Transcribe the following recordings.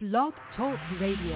Blog Talk Radio.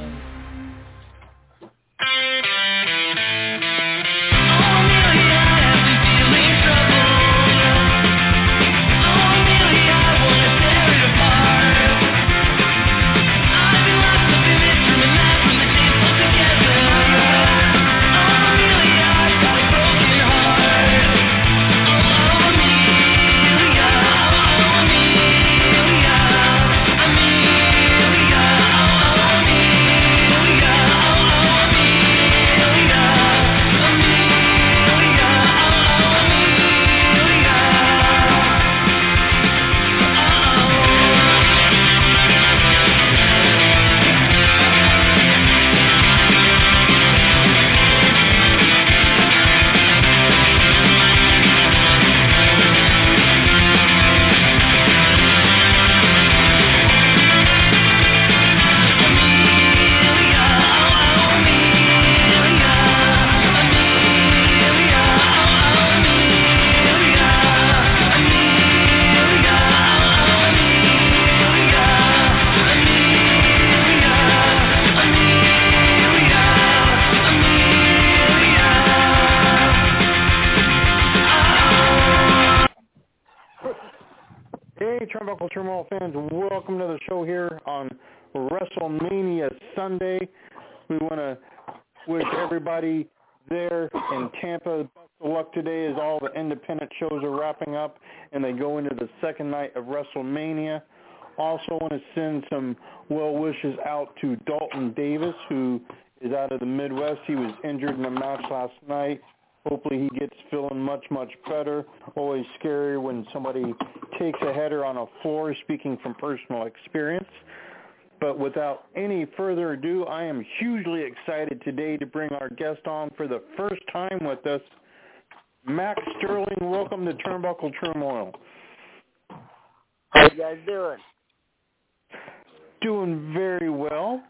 Everybody there in Tampa of luck today as all the independent shows are wrapping up and they go into the second night of WrestleMania. Also want to send some well wishes out to Dalton Davis, who is out of the Midwest. He was injured in a match last night. Hopefully he gets feeling much, much better. Always scary when somebody takes a header on a floor, speaking from personal experience. But without any further ado, I am hugely excited today to bring our guest on for the first time with us, Mack Sterling. Welcome to Turnbuckle Turmoil. How you guys doing? Doing very well.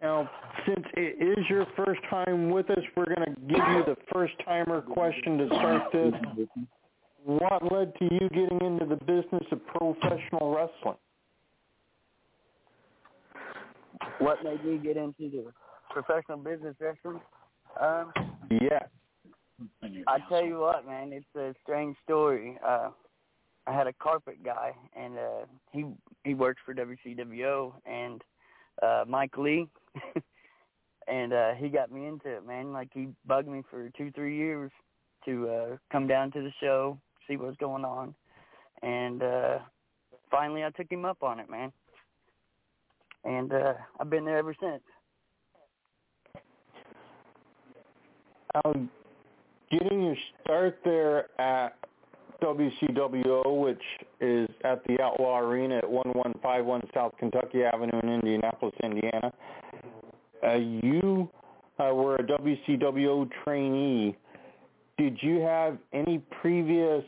Now, since it is your first time with us, we're going to give you the first-timer question to start this. What led to you getting into the business of professional wrestling? What made me get into the professional business wrestling? Um, Yeah. I tell you what, man, it's a strange story. Uh, I had a carpet guy, and uh, he he works for WCWO, and uh, Mike Lee, and uh, he got me into it, man. Like he bugged me for two, three years to uh, come down to the show, see what's going on, and uh, finally I took him up on it, man. And uh, I've been there ever since. Um, getting your start there at WCWO, which is at the Outlaw Arena at 1151 South Kentucky Avenue in Indianapolis, Indiana. Uh, you uh, were a WCWO trainee. Did you have any previous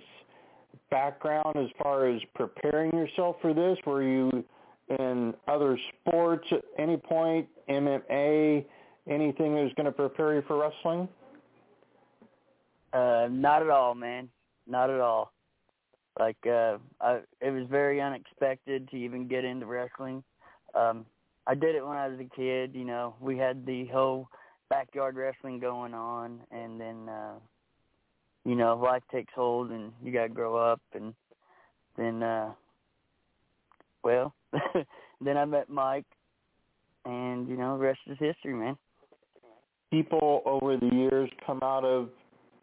background as far as preparing yourself for this? Were you in other sports at any point, MMA, anything that was going to prepare you for wrestling? Uh, not at all, man. Not at all. Like, uh, I, it was very unexpected to even get into wrestling. Um, I did it when I was a kid. You know, we had the whole backyard wrestling going on, and then, uh, you know, life takes hold, and you got to grow up, and then, uh, well, then I met Mike, and you know, the rest is history, man. people over the years come out of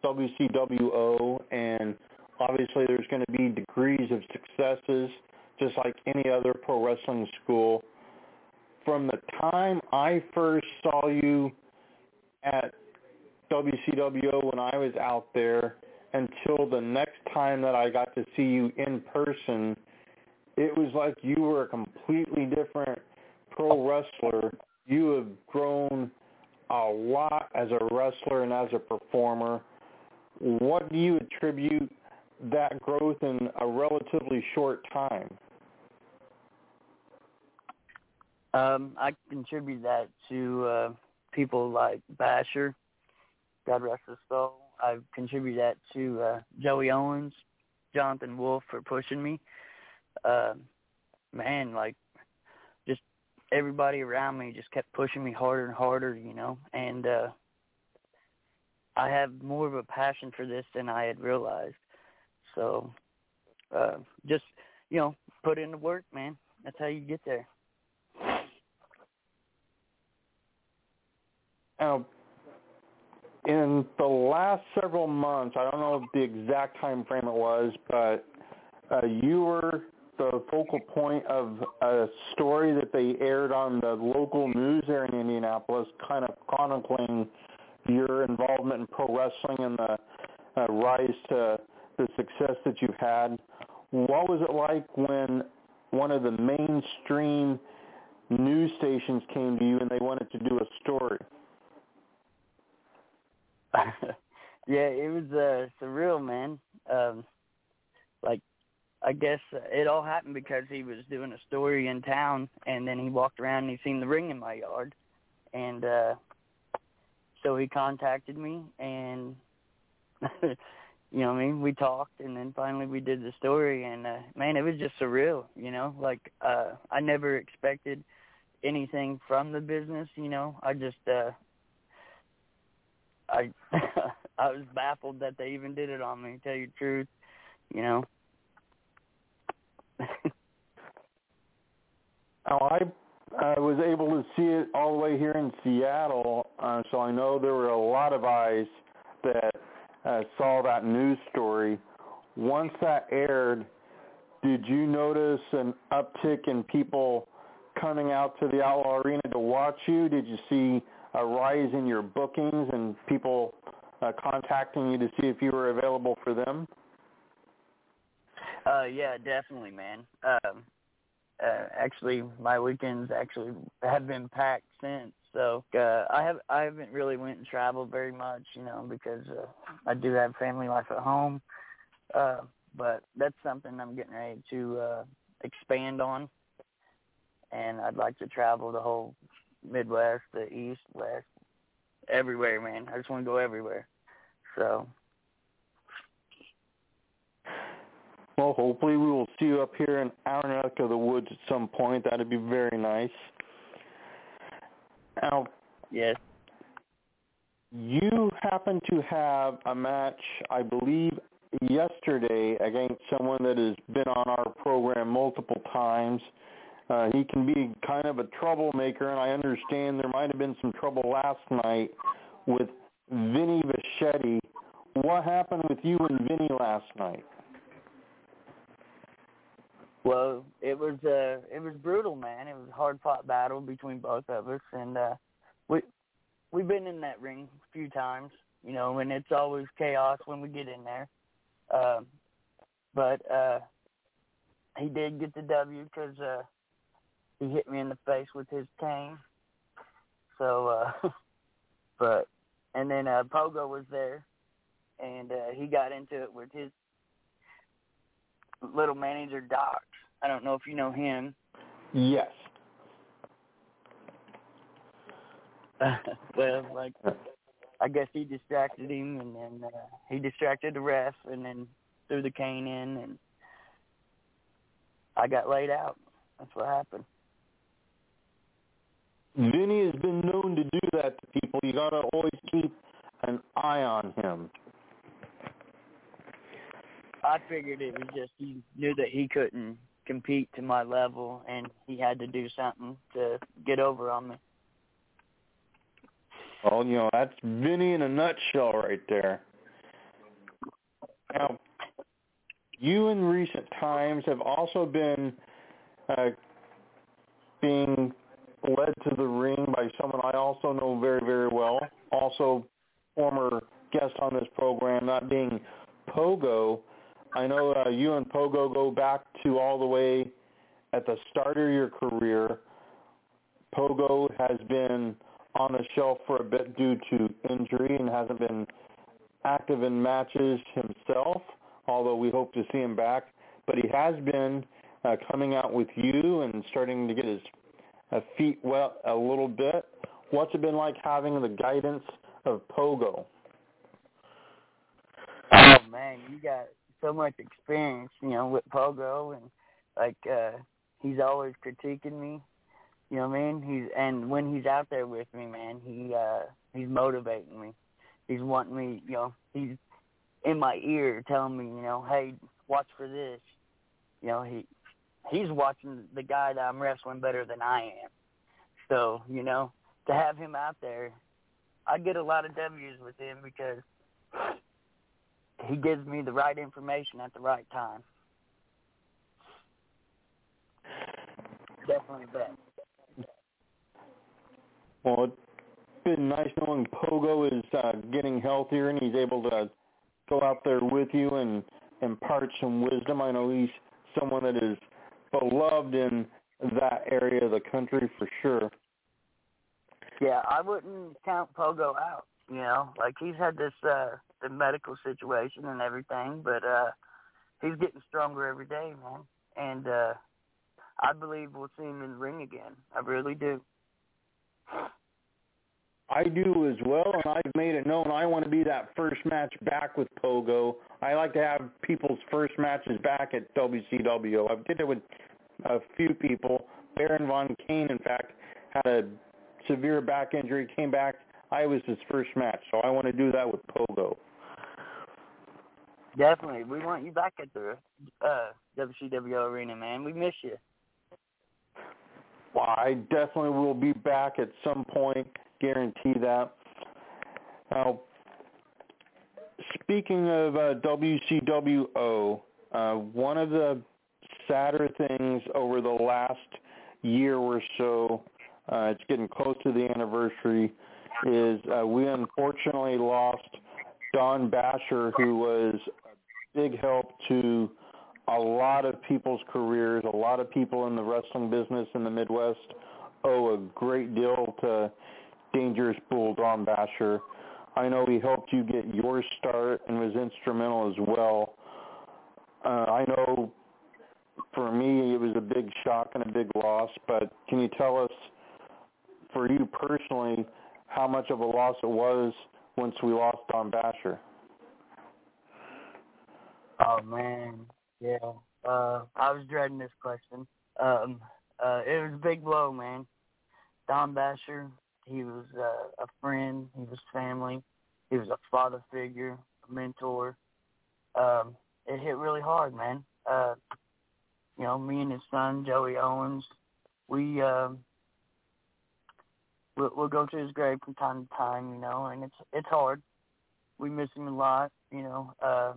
WCWO, and obviously there's going to be degrees of successes, just like any other pro wrestling school. From the time I first saw you at WCWO when I was out there until the next time that I got to see you in person, it was like you were a completely different pro wrestler. You have grown a lot as a wrestler and as a performer. What do you attribute that growth in a relatively short time? Um, I contribute that to uh, people like Basher, God rest his soul. I contribute that to uh, Joey Owens, Jonathan Wolf for pushing me. Uh, man, like just everybody around me just kept pushing me harder and harder, you know, and uh I have more of a passion for this than I had realized. So uh just, you know, put in the work, man. That's how you get there. Now, in the last several months, I don't know the exact time frame it was, but uh, you were the focal point of a story that they aired on the local news there in Indianapolis, kind of chronicling your involvement in pro wrestling and the uh, rise to the success that you've had. What was it like when one of the mainstream news stations came to you and they wanted to do a story? yeah, it was uh, surreal, man. Um, I guess it all happened because he was doing a story in town, and then he walked around and he seen the ring in my yard, and uh, so he contacted me, and you know, what I mean, we talked, and then finally we did the story, and uh, man, it was just surreal, you know. Like, uh, I never expected anything from the business, you know. I just uh I I was baffled that they even did it on me. Tell you the truth, you know. I I was able to see it all the way here in Seattle, uh, so I know there were a lot of eyes that uh, saw that news story. Once that aired, did you notice an uptick in people coming out to the Outlaw Arena to watch you? Did you see a rise in your bookings and people uh, contacting you to see if you were available for them? Uh, yeah, definitely, man. Um, uh, actually, my weekends actually have been packed since. So uh, I have I haven't really went and traveled very much, you know, because uh, I do have family life at home. Uh, but that's something I'm getting ready to uh, expand on, and I'd like to travel the whole Midwest, the East, West, everywhere, man. I just want to go everywhere. So. Well, hopefully we will see you up here in our neck of the woods at some point. That'd be very nice. Now, yes. You happen to have a match, I believe, yesterday against someone that has been on our program multiple times. Uh, he can be kind of a troublemaker, and I understand there might have been some trouble last night with Vinny Vachetti. What happened with you and Vinny last night? Well, it was uh it was brutal, man. It was a hard fought battle between both of us and uh we we've been in that ring a few times, you know, and it's always chaos when we get in there. Um but uh he did get the W cuz uh he hit me in the face with his cane. So, uh, but, and then uh, Pogo was there, and uh, he got into it with his little manager, Doc. I don't know if you know him. Yes. well, like, I guess he distracted him, and then uh, he distracted the ref, and then threw the cane in, and I got laid out. That's what happened. Vinny has been known to do that to people. You got to always keep an eye on him. I figured it was just he knew that he couldn't compete to my level, and he had to do something to get over on me. Well, you know that's Vinny in a nutshell right there. Now, you in recent times have also been uh, being led to the ring by someone I also know very, very well, also former guest on this program, not being Pogo. I know uh, you and Pogo go back to all the way at the start of your career. Pogo has been on the shelf for a bit due to injury and hasn't been active in matches himself, although we hope to see him back. But he has been uh, coming out with you and starting to get his uh, feet wet a little bit. What's it been like having the guidance of Pogo? Oh man, you got so much experience, you know, with Pogo, and like uh he's always critiquing me, You know what I mean? He's and when he's out there with me, man, he uh he's motivating me. He's wanting me, you know, he's in my ear telling me, you know, hey, watch for this. You know, he he's watching the guy that I'm wrestling better than I am. So, you know, to have him out there, I get a lot of W's with him because he gives me the right information at the right time. Definitely best. Well, it's been nice knowing Pogo is uh, getting healthier and he's able to go out there with you and impart some wisdom. I know he's someone that is beloved in that area of the country for sure. Yeah, I wouldn't count Pogo out. You know, like he's had this uh the medical situation and everything, but uh he's getting stronger every day, man. And uh I believe we'll see him in the ring again. I really do. I do as well, and I've made it known I want to be that first match back with Pogo. I like to have people's first matches back at WCW. I've did it with a few people. Baron von Kane, in fact, had a severe back injury, came back. I was his first match, so I want to do that with Pogo. Definitely, we want you back at the uh, WCW arena, man. We miss you. Well, I definitely will be back at some point. Guarantee that. Now, speaking of uh, WCWO, uh, one of the sadder things over the last year or so, uh, it's getting close to the anniversary, is uh, we unfortunately lost Don Basher, who was a big help to a lot of people's careers. A lot of people in the wrestling business in the Midwest owe a great deal to Dangerous Bull Don Basher. I know he helped you get your start and was instrumental as well. Uh, I know for me it was a big shock and a big loss, but can you tell us, for you personally, how much of a loss it was once we lost Don Basher? Oh man, yeah. Uh, I was dreading this question. Um, uh, it was a big blow, man. Don Basher, he was uh, a friend. He was family. He was a father figure, a mentor. Um, it hit really hard, man. Uh, you know, me and his son Joey Owens, we uh, we'll, we'll go to his grave from time to time, you know, and it's it's hard. We miss him a lot, you know. Uh,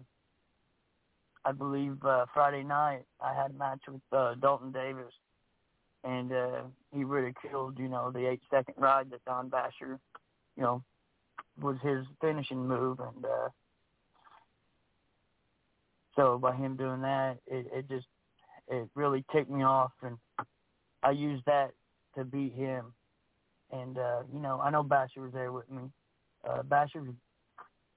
I believe uh, Friday night I had a match with uh, Dalton Davis, and uh, he ridiculed, you know, the eight second ride that Don Basher, you know, was his finishing move, and uh, so by him doing that, it, it just it really ticked me off, and I used that to beat him. And uh, you know, I know Basher was there with me. Uh, Basher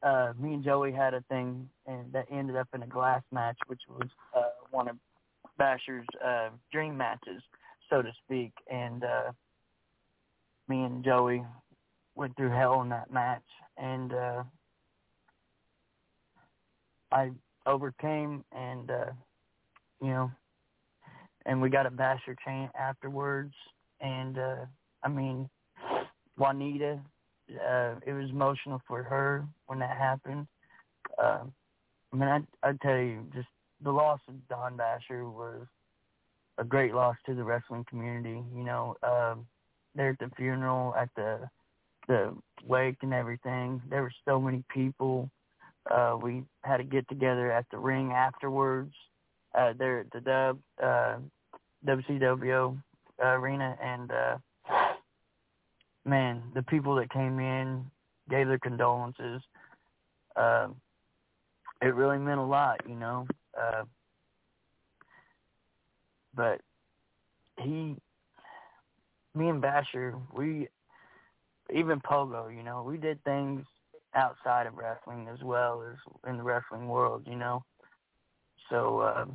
uh, me and Joey had a thing and that ended up in a glass match, which was uh, one of Basher's uh, dream matches, so to speak. And uh, me and Joey went through hell in that match, and uh, I overcame, and uh, you know, and we got a Basher chant afterwards, and uh, I mean, Juanita uh, it was emotional for her when that happened. Uh, I mean, I I tell you, just the loss of Don Basher was a great loss to the wrestling community. You know, uh, there at the funeral, at the the wake and everything, there were so many people. Uh, we had to get together at the ring afterwards. Uh, there at the Dub uh, WCW uh, arena, and uh, man, the people that came in gave their condolences. Uh, it really meant a lot, you know. Uh, but he, me and Basher, we, even Pogo, you know, we did things outside of wrestling as well as in the wrestling world, you know. So, uh,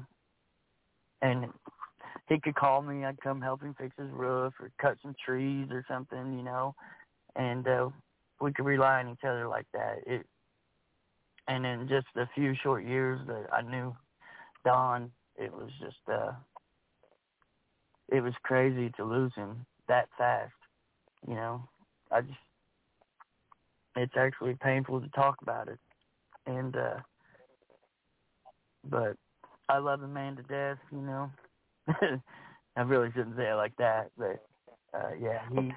and he could call me. I'd come help him fix his roof or cut some trees or something, you know, and uh, we could rely on each other like that. It, and in just a few short years that I knew Don, it was just, uh, it was crazy to lose him that fast. You know, I just it's actually painful to talk about it, and uh but I love the man to death. You know, I really shouldn't say it like that, but uh yeah, he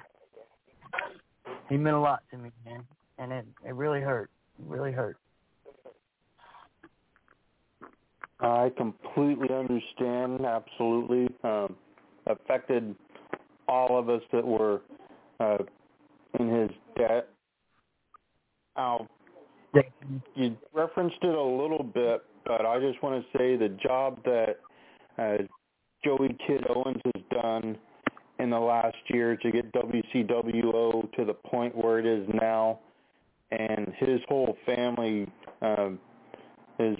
he meant a lot to me, man, and it it really hurt. It really hurt. I completely understand. Absolutely, um, affected all of us that were uh, in his debt. Now, you referenced it a little bit, but I just want to say the job that uh, Joey Kid Owens has done in the last year to get WCWO to the point where it is now, and his whole family, uh, his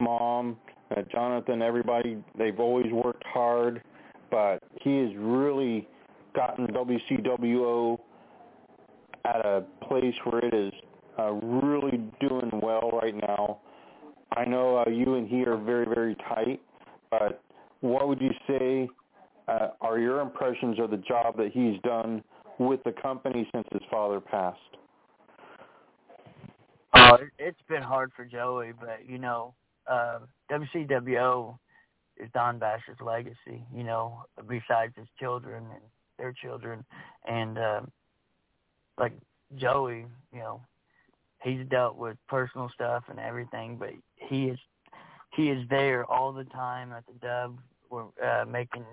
mom, uh, Jonathan, everybody, they've always worked hard, but he has really gotten WCWO at a place where it is uh, really doing well right now. I know uh, you and he are very, very tight, but what would you say uh, are your impressions of the job that he's done with the company since his father passed? Oh, it's been hard for Joey, but you know, uh, WCWO is Don Basher's legacy. You know, besides his children and their children, and uh, like Joey, you know, he's dealt with personal stuff and everything, but he is he is there all the time at the dub. We're uh, making,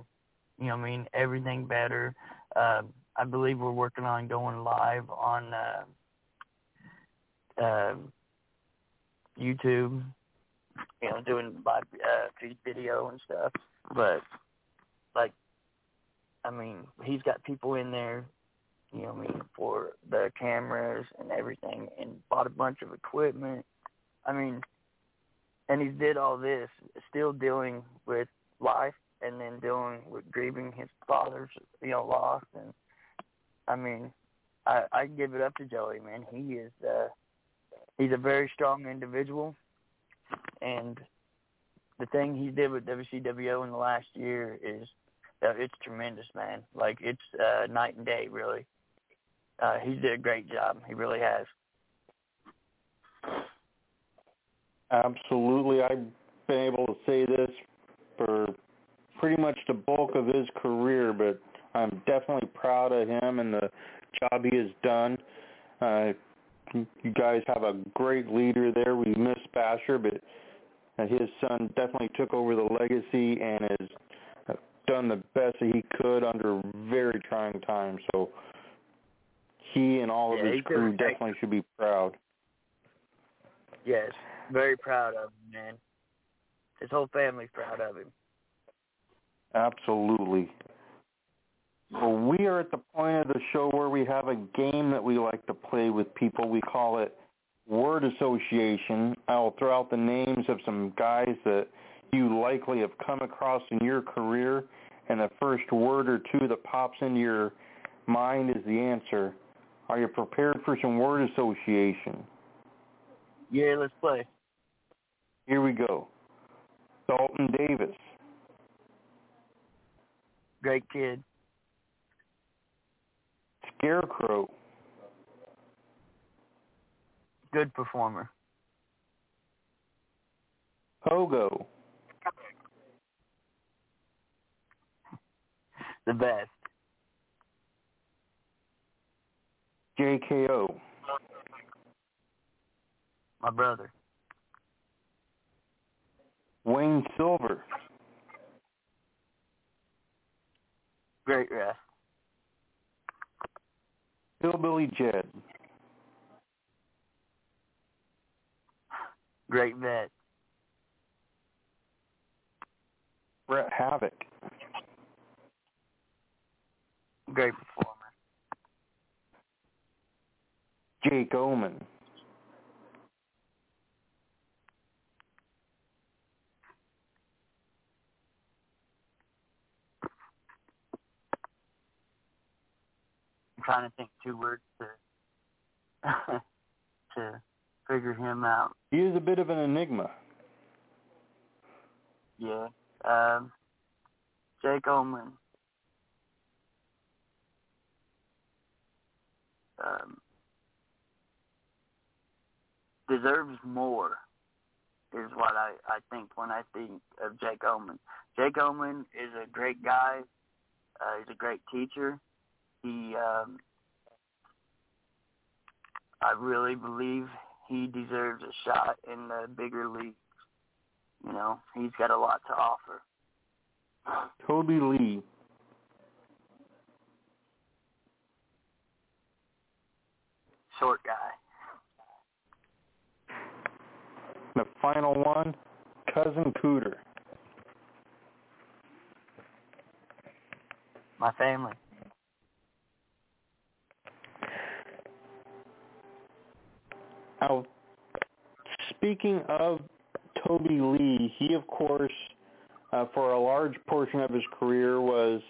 you know, I mean everything better. Uh, I believe we're working on going live on uh, uh, YouTube. You know, doing live uh, feed video and stuff. But like, I mean, he's got people in there you know I mean, for the cameras and everything and bought a bunch of equipment. I mean, and he did all this still dealing with life and then dealing with grieving his father's, you know, loss and I mean, I I give it up to Joey, man. He is uh he's a very strong individual and the thing he did with WCWO in the last year is uh, it's tremendous, man. Like it's uh night and day really uh, he's did a great job. He really has. Absolutely. I've been able to say this for pretty much the bulk of his career, but I'm definitely proud of him and the job he has done. Uh, you guys have a great leader there. We miss Basher, but his son definitely took over the legacy and has done the best that he could under very trying times. So he and all of yeah, his crew definitely should be proud. Yes, very proud of him, man. His whole family's proud of him. Absolutely. Well, we are at the point of the show where we have a game that we like to play with people. We call it word association. I will throw out the names of some guys that you likely have come across in your career, and the first word or two that pops into your mind is the answer. Are you prepared for some word association? Yeah, let's play. Here we go. Dalton Davis. Great kid. Scarecrow. Good performer. Pogo. The best. JKO. My brother. Wayne Silver. Great ref. Hillbilly Jed. Great vet. Bret Havoc. Great performer. Jake Oman. trying to think two words to to figure him out. He is a bit of an enigma. Yeah. Um, Jake Oman. Um, deserves more is what I, I think when I think of Jake Oman. Jake Oman is a great guy. Uh, he's a great teacher. He, um, I really believe he deserves a shot in the bigger leagues. You know, he's got a lot to offer. Toby Lee. Short guy. The final one, Cousin Cooter. My family. Now, speaking of Toby Lee, he of course, uh, for a large portion of his career, was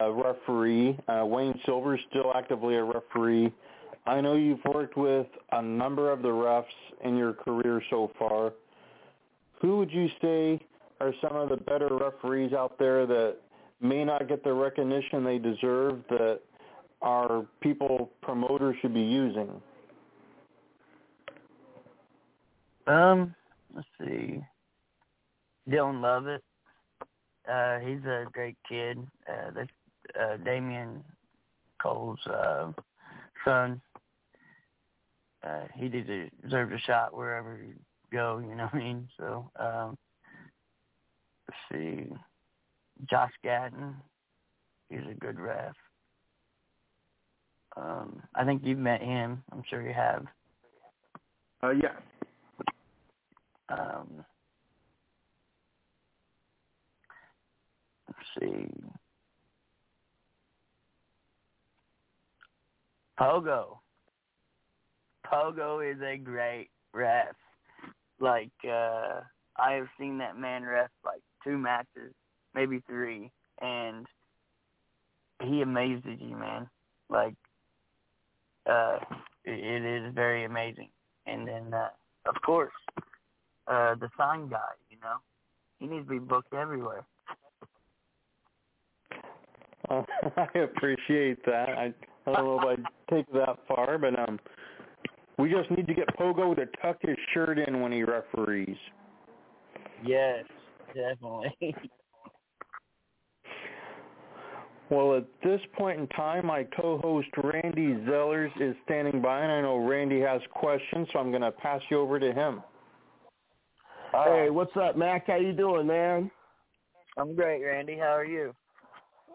a referee. Uh, Wayne Silver is still actively a referee. I know you've worked with a number of the refs in your career so far. Who would you say are some of the better referees out there that may not get the recognition they deserve that our people promoters should be using? Um, let's see. Dylan Lovett. Uh, he's a great kid. Uh, that's uh, Damian Cole's uh, son. Uh, he did deserve a shot wherever you go. You know what I mean? So um, let's see. Josh Gatton. He's a good ref. Um, I think you've met him. I'm sure you have. Uh, yeah. Um, let's see. Pogo. Pogo is a great ref. Like, uh, I have seen that man ref like two matches, maybe three, and he amazes you, man. Like, uh, it, is very amazing. And then, uh, of course, uh, the sign guy, you know, he needs to be booked everywhere. Oh, I appreciate that. I, I don't know if I'd take that far, but um, we just need to get Pogo to tuck his shirt in when he referees. Yes, definitely. Well, at this point in time, my co-host Randy Zellers is standing by, and I know Randy has questions, so I'm going to pass you over to him. Hey, what's up, Mack? How you doing, man? I'm great, Randy. How are you?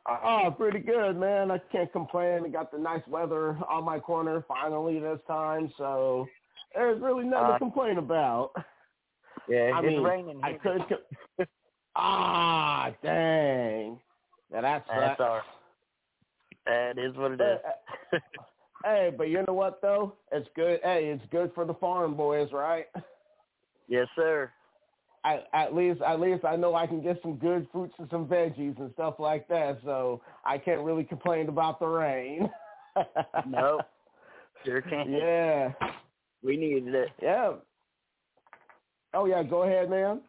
Oh, pretty good, man. I can't complain. I got the nice weather on my corner finally this time, so there's really nothing Uh, to complain about. Yeah, I it's mean, raining. I could. Co- ah, dang. Now that That's all right. That is what it is. Hey, but you know what though? It's good. Hey, it's good for the farm boys, right? yes, sir. I, at least, at least I know I can get some good fruits and some veggies and stuff like that. So I can't really complain about the rain. Nope. Sure can. Yeah. We needed it. Yeah. Oh yeah, go ahead, man.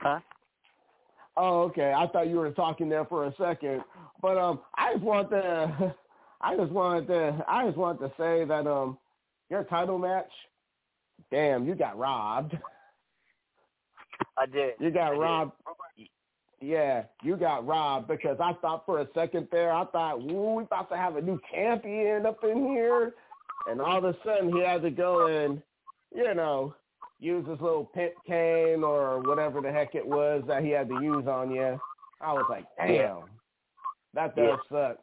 Huh? Oh, okay. I thought you were talking there for a second, but um, I just want to, I just wanted to, I just wanted to say that um, your title match, damn, you got robbed. I did. You got I did. robbed. Yeah, you got robbed because I thought for a second there, I thought, ooh, we about to have a new champion up in here, and all of a sudden he had to go and, you know, use his little pimp cane or whatever the heck it was that he had to use on you. I was like, damn, that does suck.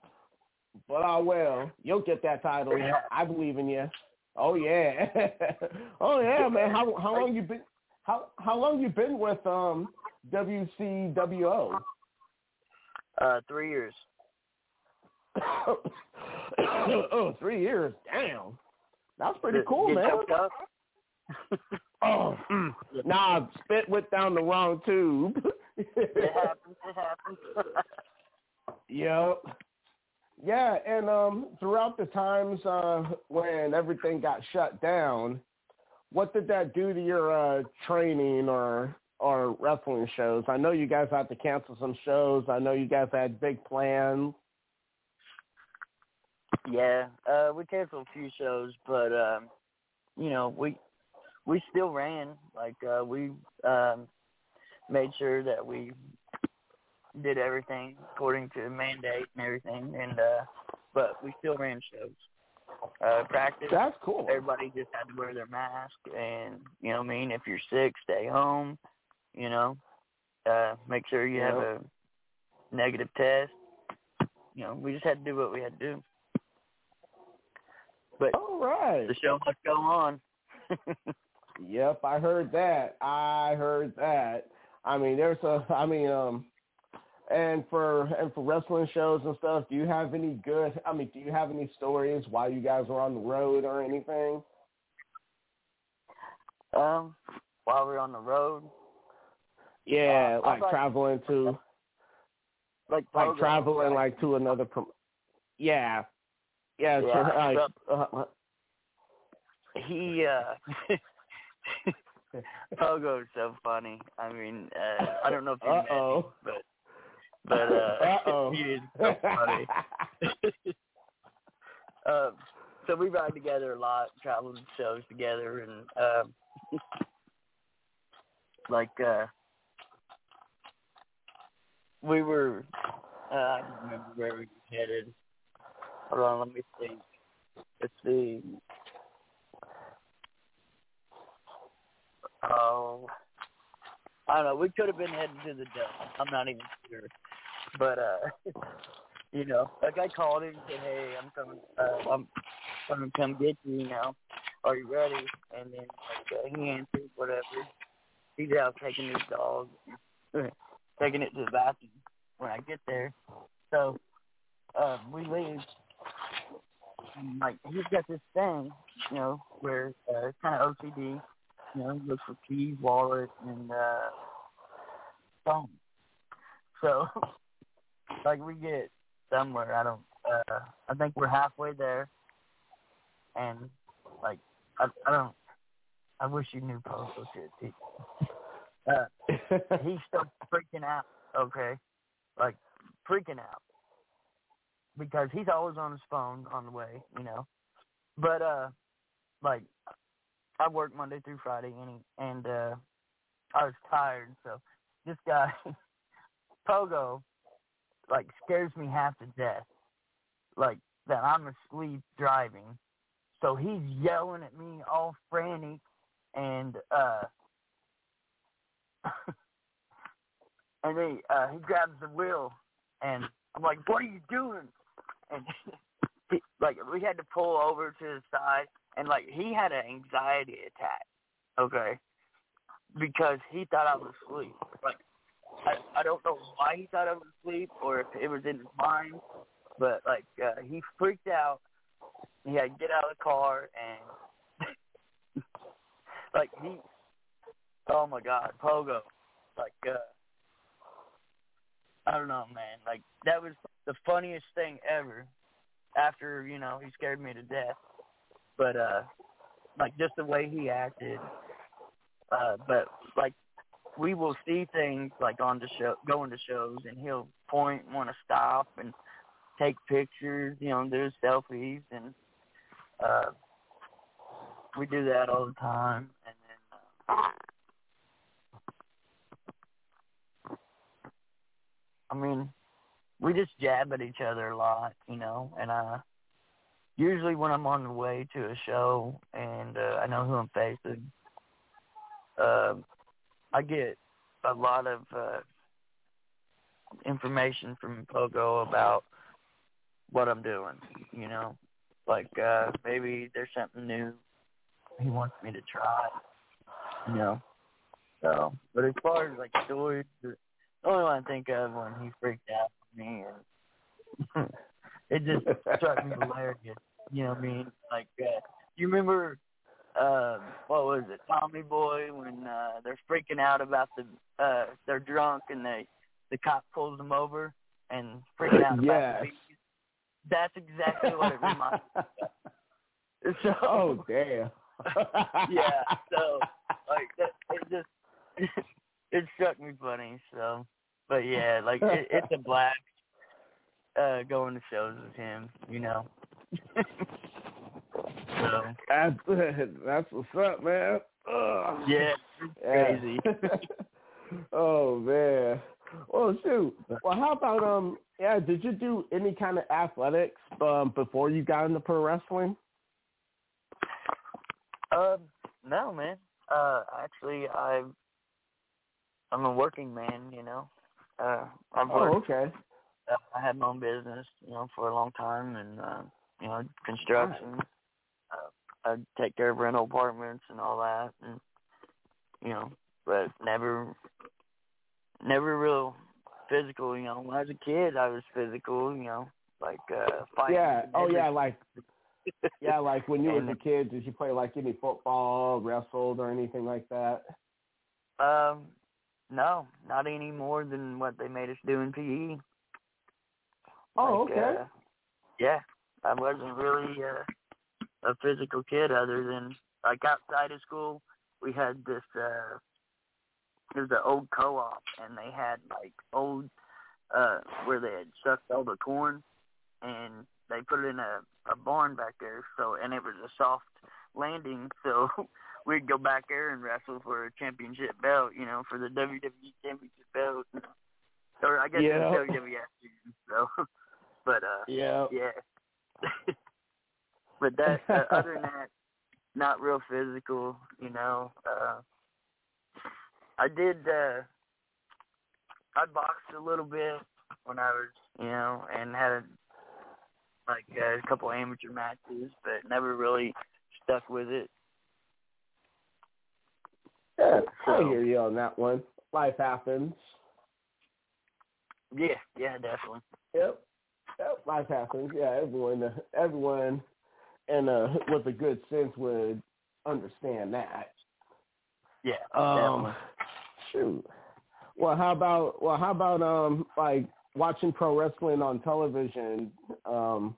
But oh well, you'll get that title. Yeah. I believe in you. Oh yeah, oh yeah, man. How how long you been? How how long you been with um WCWO? Uh, three years. oh, three years. Damn, that's pretty Get- cool, get man. Oh, mm. nah, spit went down the wrong tube. It happens. It happens. Yep. Yeah, and um throughout the times uh when everything got shut down, what did that do to your uh training or or wrestling shows? I know you guys had to cancel some shows. I know you guys had big plans. Yeah, uh, we canceled a few shows, but um, you know we we still ran. Like uh, we um, made sure that we did everything according to mandate and everything, and uh, but we still ran shows. Uh, practice. That's cool. Everybody just had to wear their mask, and you know, what I mean, if you're sick, stay home. You know, uh, make sure you have a negative test. You know, we just had to do what we had to do. But All right. the show must go on. Yep, I heard that. I heard that. I mean, there's a. I mean, um, and for and for wrestling shows and stuff, do you have any good? I mean, do you have any stories while you guys were on the road or anything? um, while we're on the road, Yeah, Uh, like like- traveling to, like like traveling right? like to another. Prom- yeah, yeah, Yeah, like, uh, he uh Pogo's so funny. I mean, uh I don't know if you met Uh-oh. but but uh he is so funny. um so we ride together a lot, travel to shows together and um like uh we were uh I don't remember where we were headed. Hold on, let me think. Let's see. Oh, I don't know. We could have been heading to the dome. I'm not even sure. But uh, you know, like I called him and said, "Hey, I'm coming. Uh, I'm coming to come get you. You know, are you ready?" And then like uh, he answered, whatever. He's out taking his dog, taking it to the bathroom when I get there. So um, we leave. And, like he's got this thing, you know, where uh, it's kind of OCD you know, look for keys, wallet, and uh, phone. So, like, we get somewhere. I don't. Uh, I think we're halfway there, and like, I, I don't. I wish you knew postal shit. He, uh, he's still freaking out. Okay, like freaking out because he's always on his phone on the way. You know, but uh, like I work Monday through Friday, and he, and uh, I was tired. So this guy, Pogo, like scares me half to death. Like that I'm asleep driving, so he's yelling at me all frantic, and uh, and he uh, he grabs the wheel, and I'm like, "What are you doing?" And he, like we had to pull over to the side and like he had an anxiety attack, okay, because he thought I was asleep. Like I I don't know why he thought I was asleep or if it was in his mind, but like uh, he freaked out. He had to get out of the car and like he, oh my god, Pogo, like uh, I don't know, man, like that was the funniest thing ever. After you know he scared me to death but uh like just the way he acted uh but like we will see things like on the show going to shows and he'll point want to stop and take pictures you know do selfies and uh we do that all the time and then uh, I mean we just jab at each other a lot you know and uh usually when I'm on the way to a show and uh, I know who I'm facing, uh, I get a lot of uh, information from Pogo about what I'm doing. You know, like uh, maybe there's something new he wants me to try. You know, so but as far as like stories, the only one I think of when he freaked out on me and it just struck me hilarious. You know what I mean? Like, uh, you remember, uh, what was it, Tommy Boy, when uh, they're freaking out about the, uh, they're drunk and they, the cop pulls them over and freaking out about the? That's exactly what it reminds me. of. So, oh damn. yeah, so like that, it just it struck me funny. So, but yeah, like it, it's a blast uh going to shows with him. You know, so That's that's what's up, man. Ugh. yeah, crazy. oh man. Well, shoot. Well, how about um? Yeah, did you do any kind of athletics um before you got into pro wrestling? Um, no, man. Uh, actually, I I'm a working man. You know, uh, I've Oh, okay. Uh, I had my own business, you know, for a long time, and uh, you know, construction. Uh, I take care of rental apartments and all that, and you know, but never, never real physical. You know, when I was a kid, I was physical. You know, like uh, fighting. Yeah. Oh, yeah. Like yeah, like when you was And- a kid, did you play like any football, wrestled, or anything like that? Um, no, not any more than what they made us do in PE. Oh, Like, okay. Uh, yeah, I wasn't really uh, a physical kid other than like outside of school. We had this. uh It was an old co-op, and they had like old uh where they had sucked all the corn, and they put it in a a barn back there. So and it was a soft landing, so we'd go back there and wrestle for a championship belt. You know, for the WWE championship belt. Or I guess Yeah. was WWF. So, but uh, Yeah. yeah. but that uh, other than that, not real physical, you know. Uh I did uh I boxed a little bit when I was, you know, and had a, like uh, a couple amateur matches, but never really stuck with it. Yeah, I hear you on that one. Life happens. Yeah, yeah, definitely. Yep. Yep. Life happens. Yeah, everyone, everyone, and uh, with a good sense would understand that. Yeah, Um, definitely. shoot. Well, how about well, how about um like watching pro wrestling on television? Um,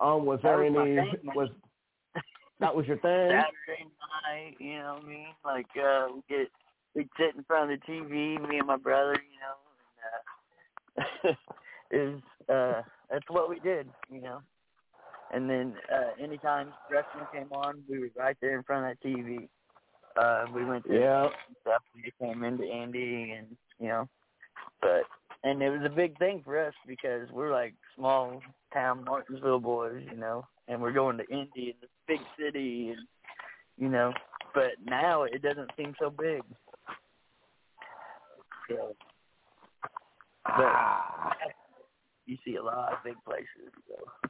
um, was That there was any was that was your thing? Saturday night, you know what I mean? Like uh we get we'd sit in front of the TV, me and my brother, you know, and uh is uh that's what we did, you know. And then uh anytime wrestling came on, we were right there in front of that TV. Uh we went to Yeah. stuff we came into Indy and you know but and it was a big thing for us because we're like small town Martinsville boys, you know, and we're going to Indy and this big city and you know, but now it doesn't seem so big. So Ah. you see a lot of big places. So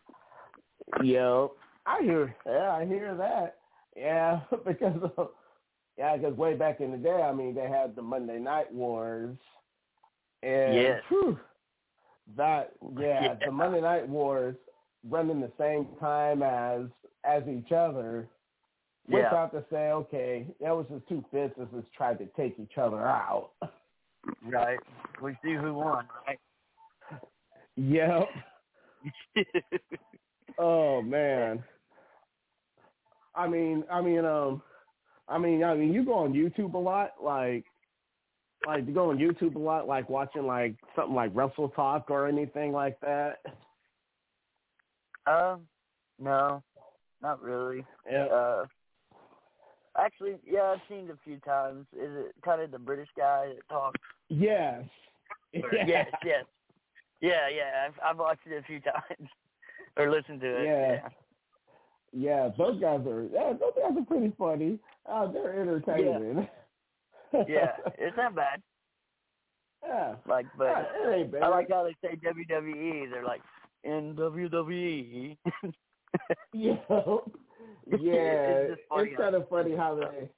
Yo, I hear. Yeah, I hear that. Yeah, because of, yeah, because way back in the day, I mean, they had the Monday Night Wars, and Yes. whew, that yeah, Yeah. the Monday Night Wars running the same time as as each other. We're Yeah. about to say, okay, that was just two businesses tried to take each other out. right. We see who won, right? Yep. Oh man. I mean, I mean, um, I mean, I mean, you go on YouTube a lot, like, like you go on YouTube a lot, like watching like something like WrestleTalk or anything like that. um no, not really. Yeah. Uh, actually, yeah, I've seen it a few times. Is it kind of the British guy that talks? Yes. Yes, yes, yeah, yeah. I've, I've watched it a few times or listened to it. Yeah. Yeah, those guys are. Yeah, those guys are pretty funny. Uh, they're entertaining. yeah, yeah. It's not bad. yeah. Like, but Yeah, it ain't bad. I like how they say WWE. They're like in WWE. Yeah, yeah. funny It's kind of funny how they.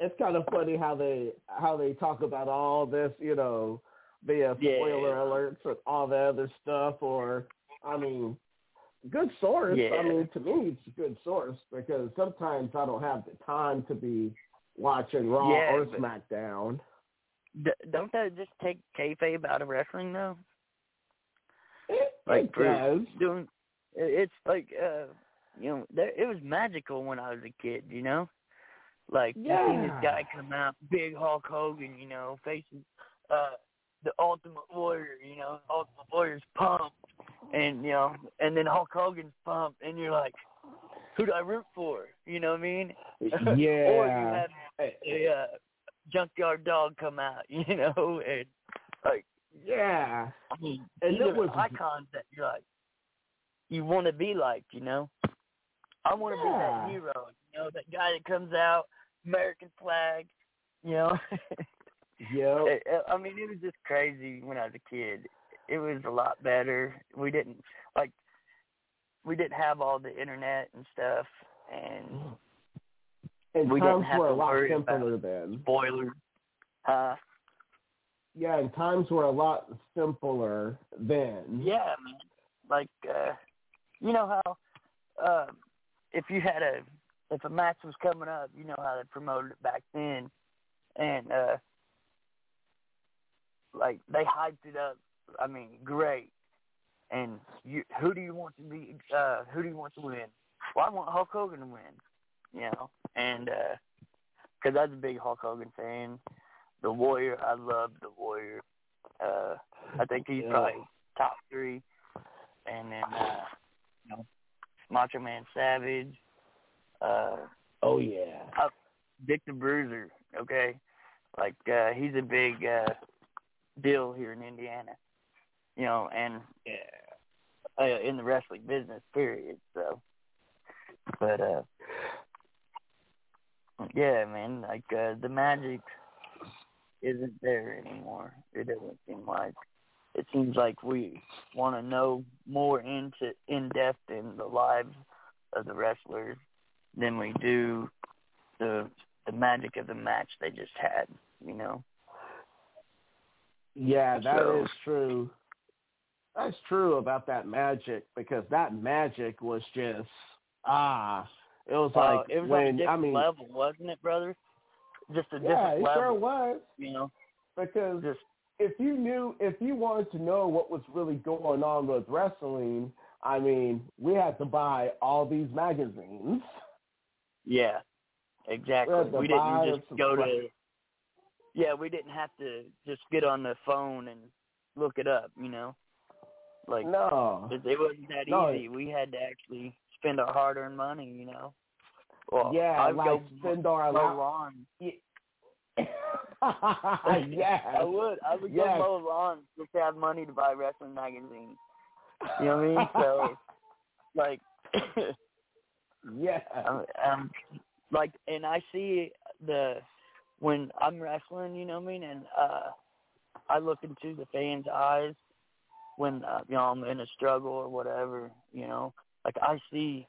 It's kind of funny how they how they talk about all this, you know, the uh, Yeah. spoiler alerts and all that other stuff. Or, I mean, good source. Yeah. I mean, to me, it's a good source because sometimes I don't have the time to be watching Raw Yeah, or SmackDown. D- don't that just take kayfabe out of wrestling though? It, Like it does. doing, it's like uh, you know, there, it was magical when I was a kid. You know, like you seen this guy come out, big Hulk Hogan. You know, facing uh the Ultimate Warrior. You know, Ultimate Warrior's pumped. And you know, and then Hulk Hogan's pumped, and you're like, who do I root for? You know what I mean? Yeah. or you have a uh, junkyard dog come out, you know, and like yeah. I mean, And these it was- icons that you're like, you want to be like, you know. I want to be Yeah. that hero, you know, that guy that comes out, American flag, you know. It- I mean, it was just crazy when I was a kid. It was a lot better. We didn't like, we didn't have all the internet and stuff, and And we didn't have were to a lot worry simpler then. spoilers. Uh, Yeah, and times were a lot simpler then. Yeah, man. Like, uh, you know how uh, if you had a if a match was coming up, you know how they promoted it back then, and uh, like they hyped it up. I mean, great. And you, who do you want to be? Uh, who do you want to win? Well, I want Hulk Hogan to win. You know, and because I was a big Hulk Hogan fan. The Warrior, I love the Warrior. Uh, I think he's Yeah. probably top three. And then, uh, you know, Macho Man Savage, uh, Oh yeah. Dick the Bruiser. Okay, like uh, he's a big uh, deal here in Indiana. You know, and uh, in the wrestling business, period. So, but uh, yeah, man, like uh, the magic isn't there anymore. It doesn't seem like. It seems like we want to know more into in depth in the lives of the wrestlers than we do the the magic of the match they just had. You know. Yeah, that is So- true. That's true about that magic because that magic was just ah, it was Uh, like it was when different I mean, level, wasn't it, brother? Just a yeah, different it level. sure was You know, because just if you knew if you wanted to know what was really going on with wrestling, I mean, we had to buy all these magazines. yeah, exactly. We We didn't just go to. Yeah, we didn't have to just get on the phone and look it up. You know, like No. it, it wasn't that No. easy. We had to actually spend our hard-earned money. You know. Well, yeah, I'd like go spend our mow la- lawn. yes. I would. I would Yes. go mow lawns just to have money to buy wrestling magazines. You know what I mean? So, like, yeah. um, um, like, and I see the when I'm wrestling, you know what I mean, and uh, I look into the fans' eyes when uh, you know I'm in a struggle or whatever. You know, like I see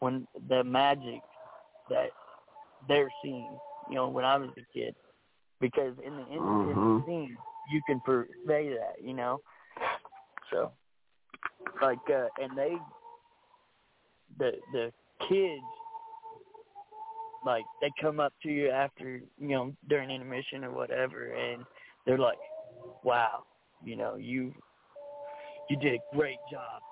when the magic that they're seeing. You know, when I was a kid, because in the in, in the Mhm. scene you can portray that. You know, so like uh and they the the kids like they come up to you after you know during intermission or whatever and they're like wow you know you you did a great job.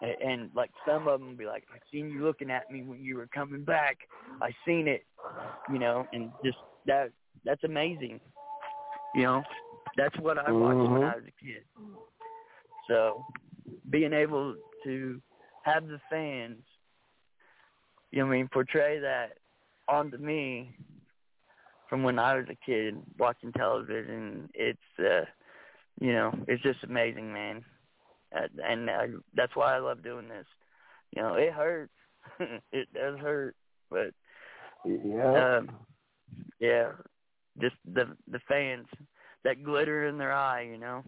And, and like some of them be like i seen you looking at me when you were coming back. I seen it you know and just that that's amazing. You know that's what i watched when Mhm. i was a kid. So being able to have the fans, you know I mean, portray that onto me from when I was a kid watching television, it's, uh, you know, it's just amazing, man. Uh, and uh, that's why I love doing this. You know, it hurts. it does hurt, but Yeah. um, yeah, just the the fans, that glitter in their eye, you know,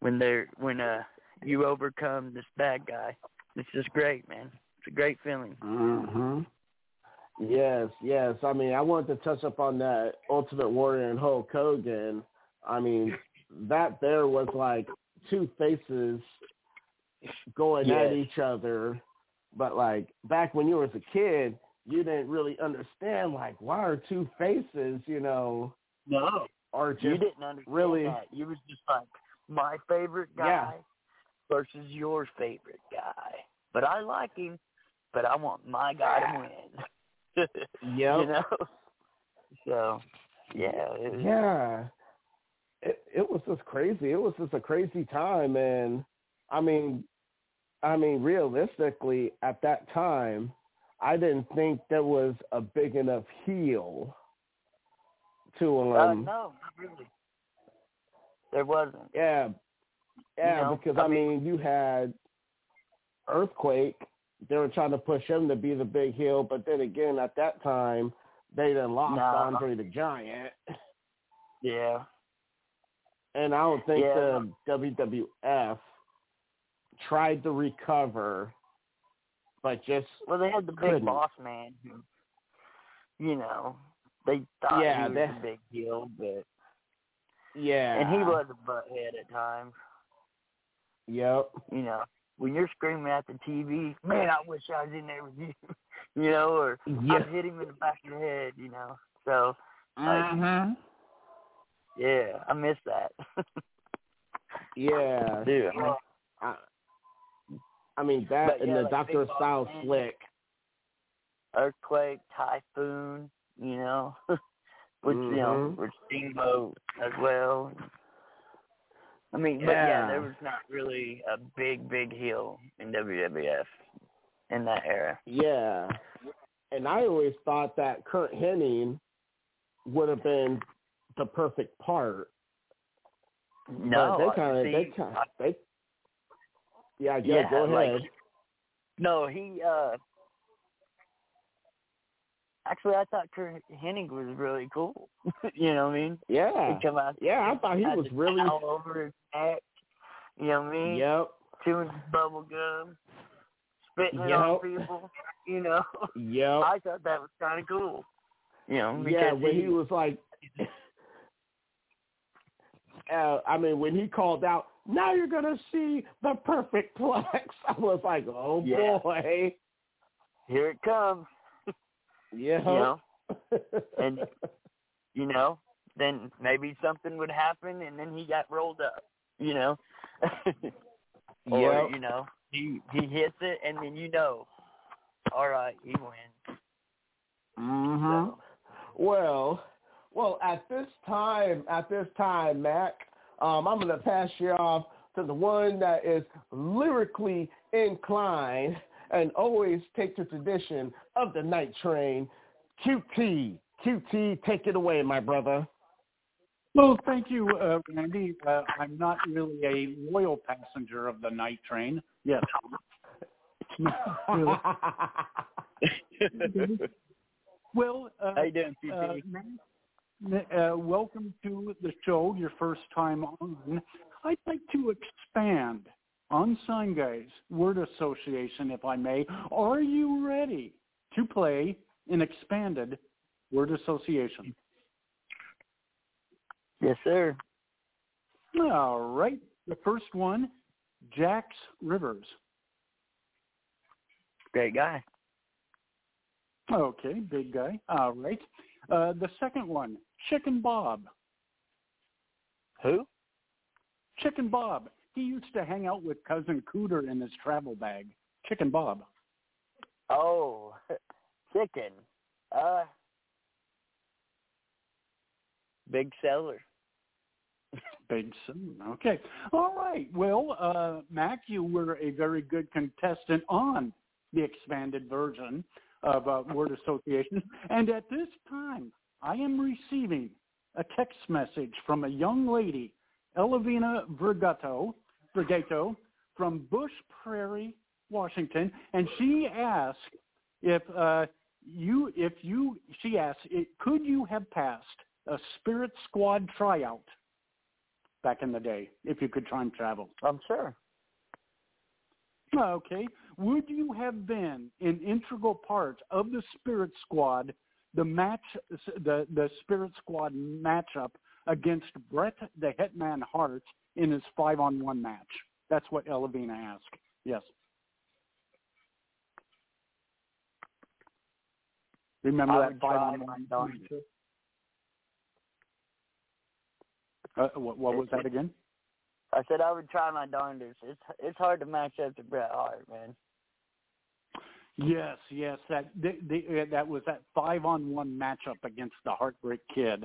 when they're when uh you overcome this bad guy, it's just great, man. It's a great feeling. hmm Yes, yes. I mean, I wanted to touch up on that Ultimate Warrior and Hulk Hogan. I mean, that there was like two faces going at each other. But like back when you was a kid, you didn't really understand like why are two faces, you know, No, or you didn't understand really- that. You was just like my favorite guy Yeah. versus your favorite guy. But I like him, but I want my guy to win. Yep. You know. So, yeah, was, Yeah. It it was just crazy. It was just a crazy time, and I mean, I mean, realistically, at that time, I didn't think there was a big enough heel to um. uh, no, not really. There wasn't. Yeah, yeah, You know, because I I mean, you had Earthquake. They were trying to push him to be the big heel, but then again, at that time, they done lost Nah. Andre the Giant, Yeah. And I don't think Yeah. the WWF tried to recover, but just Well, they had the big Couldn't. boss man who, you know, they thought Yeah, he was a big deal, but yeah, and he was a butthead at times. Yep. You know, when you're screaming at the TV, man, I wish I was in there with you. you know, or Yeah. I hit him in the back of the head. You know, so Mm-hmm. Yeah, I miss that. Yeah. Dude, I mean, I, I mean that But and yeah, the like Doctor Style. Slick. earthquake, typhoon. You know, which you know, Mhm. with Steamboat as well. I mean, but yeah, Yeah. there was not really a big, big heel in WWF in that era. Yeah. And I always thought that Curt Hennig would have been the perfect part. No, but they kind of they kind they. Yeah, yeah, yeah, go like, ahead. no, he. uh Actually, I thought Curt Hennig was really cool. you know what I mean? yeah, come out, yeah, I thought he was really. all over his neck. You know what I mean? Yep, chewing bubble gum, spitting it on people. You know, yep. I thought that was kind of cool. You know, because yeah, when he was like, uh, I mean, when he called out, "Now you're gonna see the perfect plex," I was like, "Oh Yeah. boy, here it comes. yeah." You know, and- you know, then maybe something would happen, and then he got rolled up. You know, or Yep. you know, he he hits it, and then you know, all right, he wins. hmm So, Well, well, at this time, at this time, Mack, um, I'm going to pass you off to the one that is lyrically inclined and always take the tradition of the night train. QT, QT, take it away, my brother. Well, thank you, uh, Randy. Uh, I'm not really a loyal passenger of the night train. Yes. Really. well, uh, how you doing, CT? uh, Matt, uh, welcome to the show, your first time on. I'd like to expand on Sign Guys word association, if I may. Are you ready to play an expanded word association? yes, sir. All right. The first one, Jax Rivers. Great guy. Okay, big guy. All right. Uh, the second one, Chicken Bob. Who? Chicken Bob. He used to hang out with cousin Cooter in his travel bag. Chicken Bob. Oh, chicken. Uh, big seller. Big son. Okay. All right. Well, uh, Mack, you were a very good contestant on the expanded version of uh, word association. And at this time, I am receiving a text message from a young lady, Elavina Vergato, Vergato from Bush Prairie, Washington, and she asked if uh, you, if you, she asked, it, could you have passed a Spirit Squad tryout back in the day if you could time travel? I'm sure. Okay. Would you have been an integral part of the Spirit Squad, the match, the the Spirit Squad matchup against Bret the Hitman Hart in his five on one match? That's what Elavina asked. Yes. Remember I that five-on-one match? Uh, what, what was that again? I said I would try my darndest. It's it's hard to match up to Bret Hart, man. Yes, yes, that they, they, uh, that was that five on one matchup against the Heartbreak Kid.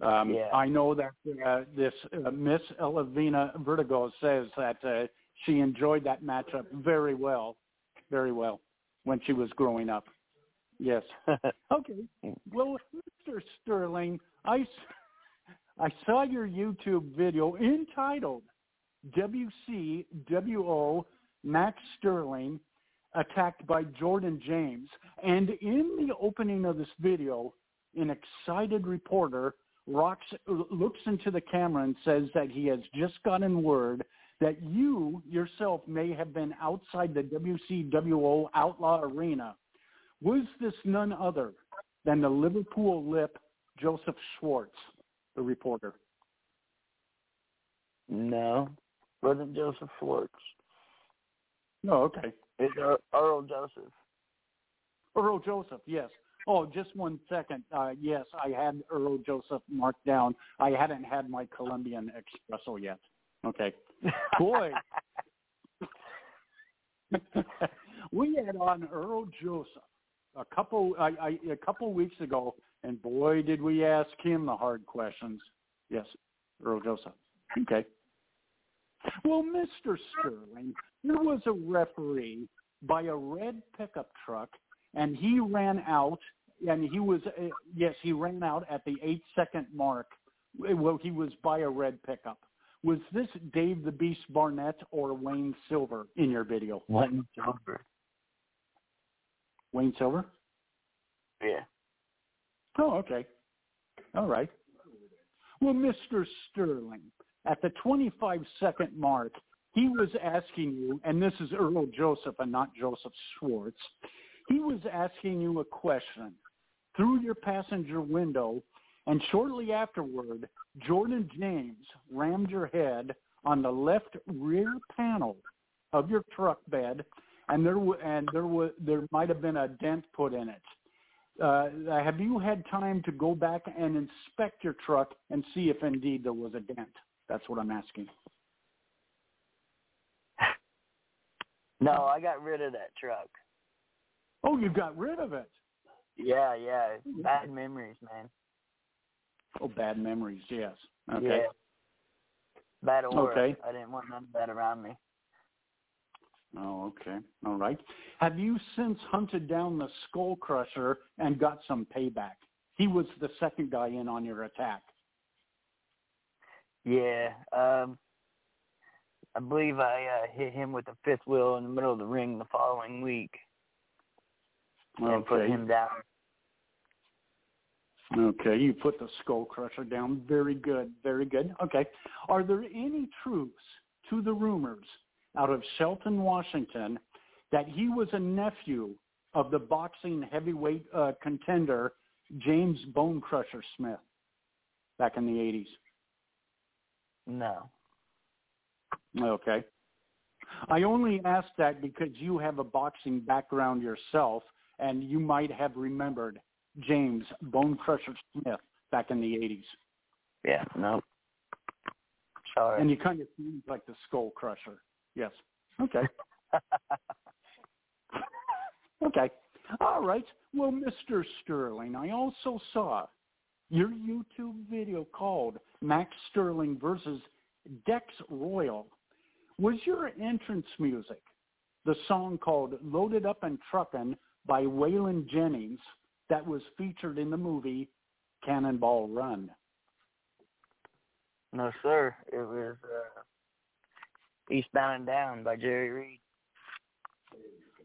Um, Yeah. I know that uh, this uh, Miss Elavina Vertigo says that uh, she enjoyed that matchup very well, very well when she was growing up. Yes. Okay. Well, Mr. Sterling, I, I saw your YouTube video entitled WCWO Mack Sterling attacked by Jordan James. And in the opening of this video, an excited reporter rocks, looks into the camera and says that he has just gotten word that you yourself may have been outside the WCWO Outlaw Arena. Was this none other than the Liverpool lip Joseph Schwartz, the reporter? no, wasn't Joseph Schwartz. No, okay. It's Earl, Earl Joseph. Earl Joseph, yes. Oh, just one second. Uh, yes, I had Earl Joseph marked down. I hadn't had my Colombian espresso yet. Okay. Boy. we had on Earl Joseph a couple I, I, a couple weeks ago, and boy, did we ask him the hard questions. Yes, Earl Joseph. Okay. Well, Mr. Sterling, there was a referee by a red pickup truck, and he ran out, and he was uh, yes, he ran out at the eight second mark. Well, he was by a red pickup. Was this Dave the Beast Barnett or Wayne Silver in your video? Wayne Silver. Wayne Silver? Yeah. Oh, okay. All right. Well, Mr. Sterling, at the 25 second mark, he was asking you, and this is Earl Joseph and not Joseph Schwartz, he was asking you a question through your passenger window, and shortly afterward, Jordan James rammed your head on the left rear panel of your truck bed, and there w- and there was there might have been a dent put in it. Uh, have you had time to go back and inspect your truck and see if indeed there was a dent? That's what I'm asking. No, I got rid of that truck. Oh, you got rid of it. Yeah, yeah. Hmm. Bad memories, man. Oh, bad memories. Yes. Okay. Yeah. Bad aura. Okay. I didn't want none of that around me. Oh, okay. All right. Have you since hunted down the Skull Crusher and got some payback? He was the second guy in on your attack. Yeah. Um I believe I uh, hit him with a fifth wheel in the middle of the ring the following week and put him down. Okay, you put the Skull Crusher down. Very good. Very good. Okay. Are there any truths to the rumors out of Shelton, Washington, that he was a nephew of the boxing heavyweight uh, contender James Bone Crusher Smith back in the 80s? No. Okay. I only ask that because you have a boxing background yourself, and you might have remembered James Bone Crusher Smith back in the 80s. Yeah, no. Sorry. And you kind of seem like the Skull Crusher. Yes. Okay. okay. All right. Well, Mr. Sterling, I also saw your YouTube video called Mack Sterling versus Dex Royal. Was your entrance music the song called Loaded Up and Truckin' by Waylon Jennings that was featured in the movie Cannonball Run? no, sir. It was uh Eastbound and Down by Jerry Reed.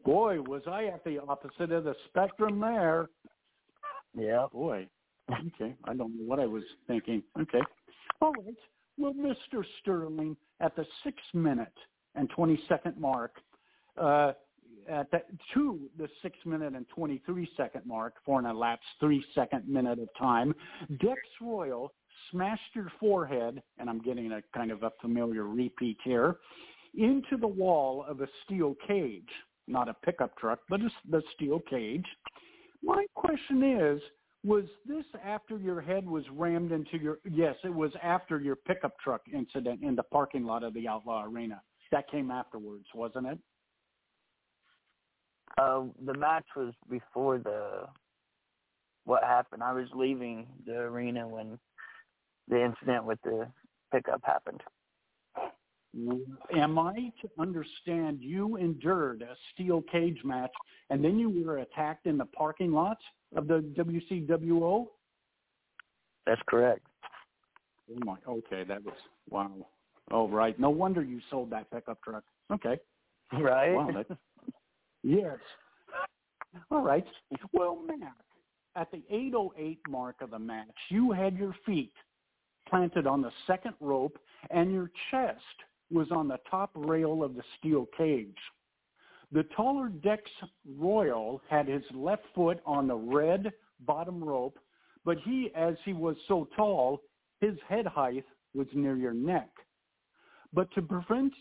Boy, was I at the opposite of the spectrum there. Yep. Boy. Okay. I don't know what I was thinking. Okay. All right. Well, Mr. Sterling, at the six minute and 20 second mark, uh, at the, to the six minute and 23 second mark for an elapsed three second minute of time, Dex Royal smashed your forehead, and I'm getting a kind of a familiar repeat here, into the wall of a steel cage, not a pickup truck, but a, the steel cage. My question is, was this after your head was rammed into your, yes, it was after your pickup truck incident in the parking lot of the Outlaw Arena. That came afterwards, wasn't it? Uh, the match was before the what happened. I was leaving the arena when the incident with the pickup happened. Am I to understand you endured a steel cage match and then you were attacked in the parking lot of the WCWO? That's correct. Oh my, okay, that was wow. Oh right, no wonder you sold that pickup truck. Okay, Right? wow, yes. All right. Well, Matt, at the 808 mark of the match, you had your feet planted on the second rope and your chest was on the top rail of the steel cage. The taller Dex Royal had his left foot on the red bottom rope, but he, as he was so tall, his head height was near your neck. But to prevent,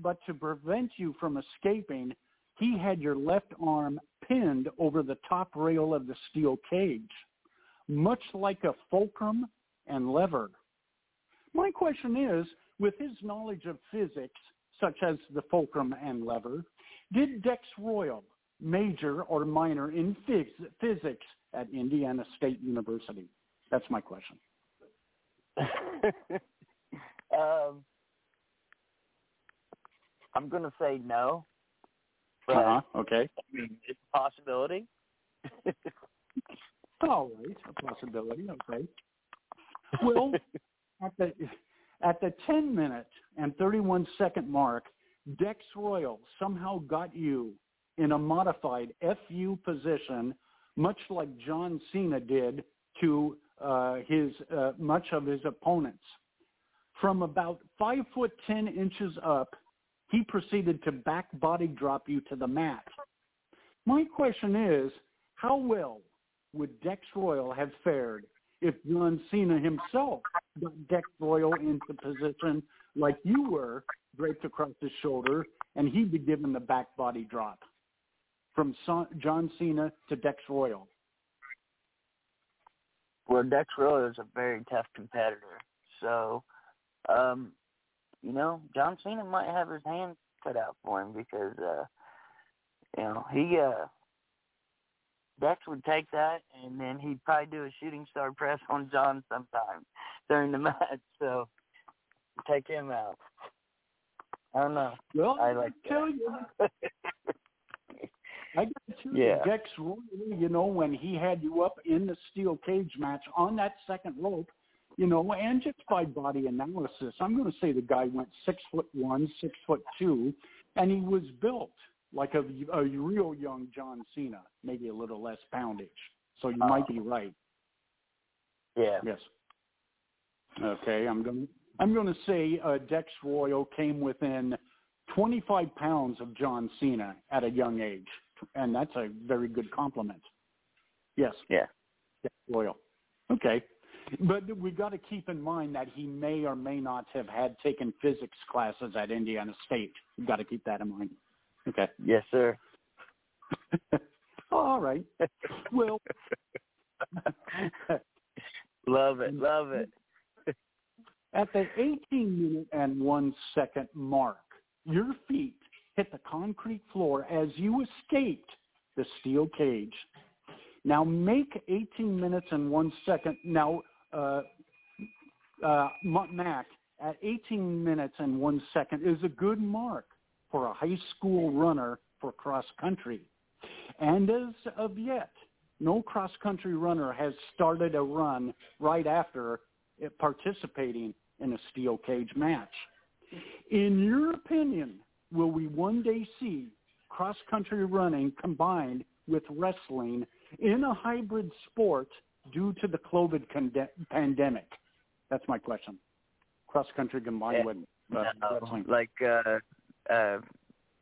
but to prevent you from escaping, he had your left arm pinned over the top rail of the steel cage, much like a fulcrum and lever. My question is, with his knowledge of physics, such as the fulcrum and lever, did Dex Royal major or minor in phys- physics at Indiana State University? That's my question. um, I'm going to say no. Uh-huh. Okay. I mean, it's a possibility. All right, a possibility. Okay. Well, at the at the 10 minute and 31 second mark, Dex Royal somehow got you in a modified FU position, much like John Cena did to uh, his uh, much of his opponents. From about five foot ten inches up, he proceeded to back body drop you to the mat. My question is, how well would Dex Royal have fared if John Cena himself got Dex Royal into position like you were, draped across his shoulder, and he'd be given the back body drop from John Cena to Dex Royal? Well, Dex Royal is a very tough competitor. So, um, you know, John Cena might have his hands cut out for him because, uh, you know, he, uh, Dex would take that and then he'd probably do a shooting star press on John sometime during the match. So, take him out. I don't know. Well, I like tell you, I got to tell you, Dex Royal, you know, when he had you up in the steel cage match on that second rope, you know, and just by body analysis, I'm going to say the guy went six foot one, six foot two, and he was built like a, a real young John Cena, maybe a little less poundage. So you might be right. Yeah. Yes. Okay, I'm going. I'm going to say uh, Dex Royal came within 25 pounds of John Cena at a young age, and that's a very good compliment. Yes. Yeah. Dex Royal. Okay, but we got to keep in mind that he may or may not have had taken physics classes at Indiana State. We've got to keep that in mind. Okay. Yes, sir. All right. Well. love it. Love it. At the 18 minute and one second mark, your feet hit the concrete floor as you escaped the steel cage. Now make 18 minutes and one second. Now, uh, uh, Mack, at 18 minutes and one second is a good mark for a high school runner for cross country. And as of yet, no cross country runner has started a run right after participating in a steel cage match. In your opinion, will we one day see cross country running combined with wrestling in a hybrid sport due to the COVID conde- pandemic? That's my question. Cross country combined Yeah. with uh, No, wrestling. like uh uh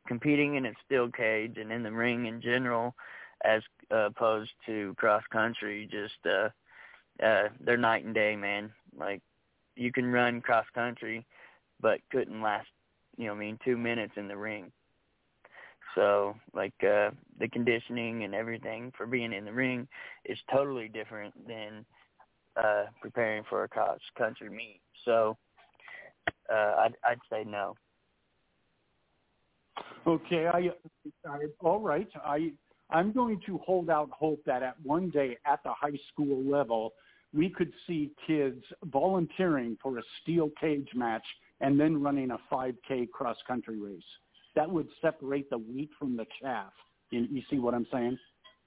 competing in a steel cage and in the ring in general as opposed to cross country just uh uh they're night and day man. Like you can run cross country but couldn't last you know I mean 2 minutes in the ring. So like uh the conditioning and everything for being in the ring is totally different than uh preparing for a cross country meet. So uh I'd I'd say no Okay, I, I all right. I I'm going to hold out hope that at one day at the high school level we could see kids volunteering for a steel cage match and then running a 5K cross country race. That would separate the wheat from the chaff. You, you see what I'm saying?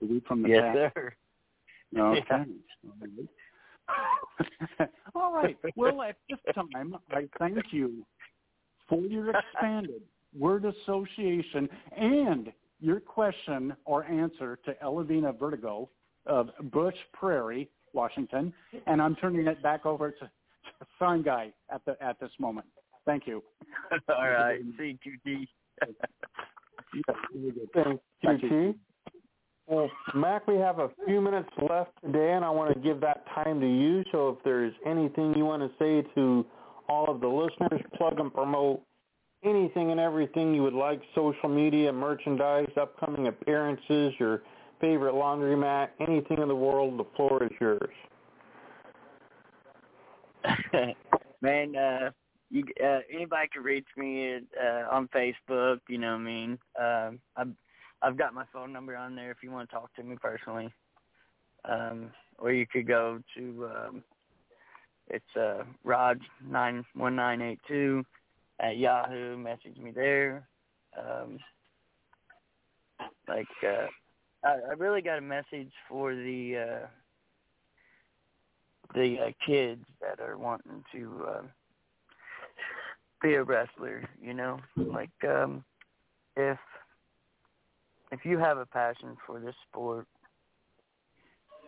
The wheat from the yes, chaff. sir. Okay. All right. Well, at this time, I thank you for your expanded word association and your question or answer to Elavina Vertigo of Bush Prairie, Washington, and I'm turning it back over to, to Sign Guy at the at this moment. Thank you. All right. CQT. yes, very good. Thank Thank you, you. Well, Mack, we have a few minutes left today, and I want to give that time to you. So if there's anything you want to say to all of the listeners, plug and promote anything and everything you would like, social media, merchandise, upcoming appearances, your favorite laundromat, anything in the world, the floor is yours. Man, uh, you, uh, anybody can reach me at, uh, on Facebook, you know what I mean? Uh, I've, I've got my phone number on there if you want to talk to me personally. Um, or you could go to, um, it's uh, Rod91982 at Yahoo. Message me there. Um, like uh, I, I really got a message for the uh, the uh, kids that are wanting to uh, be a wrestler. You know, like um, if if you have a passion for this sport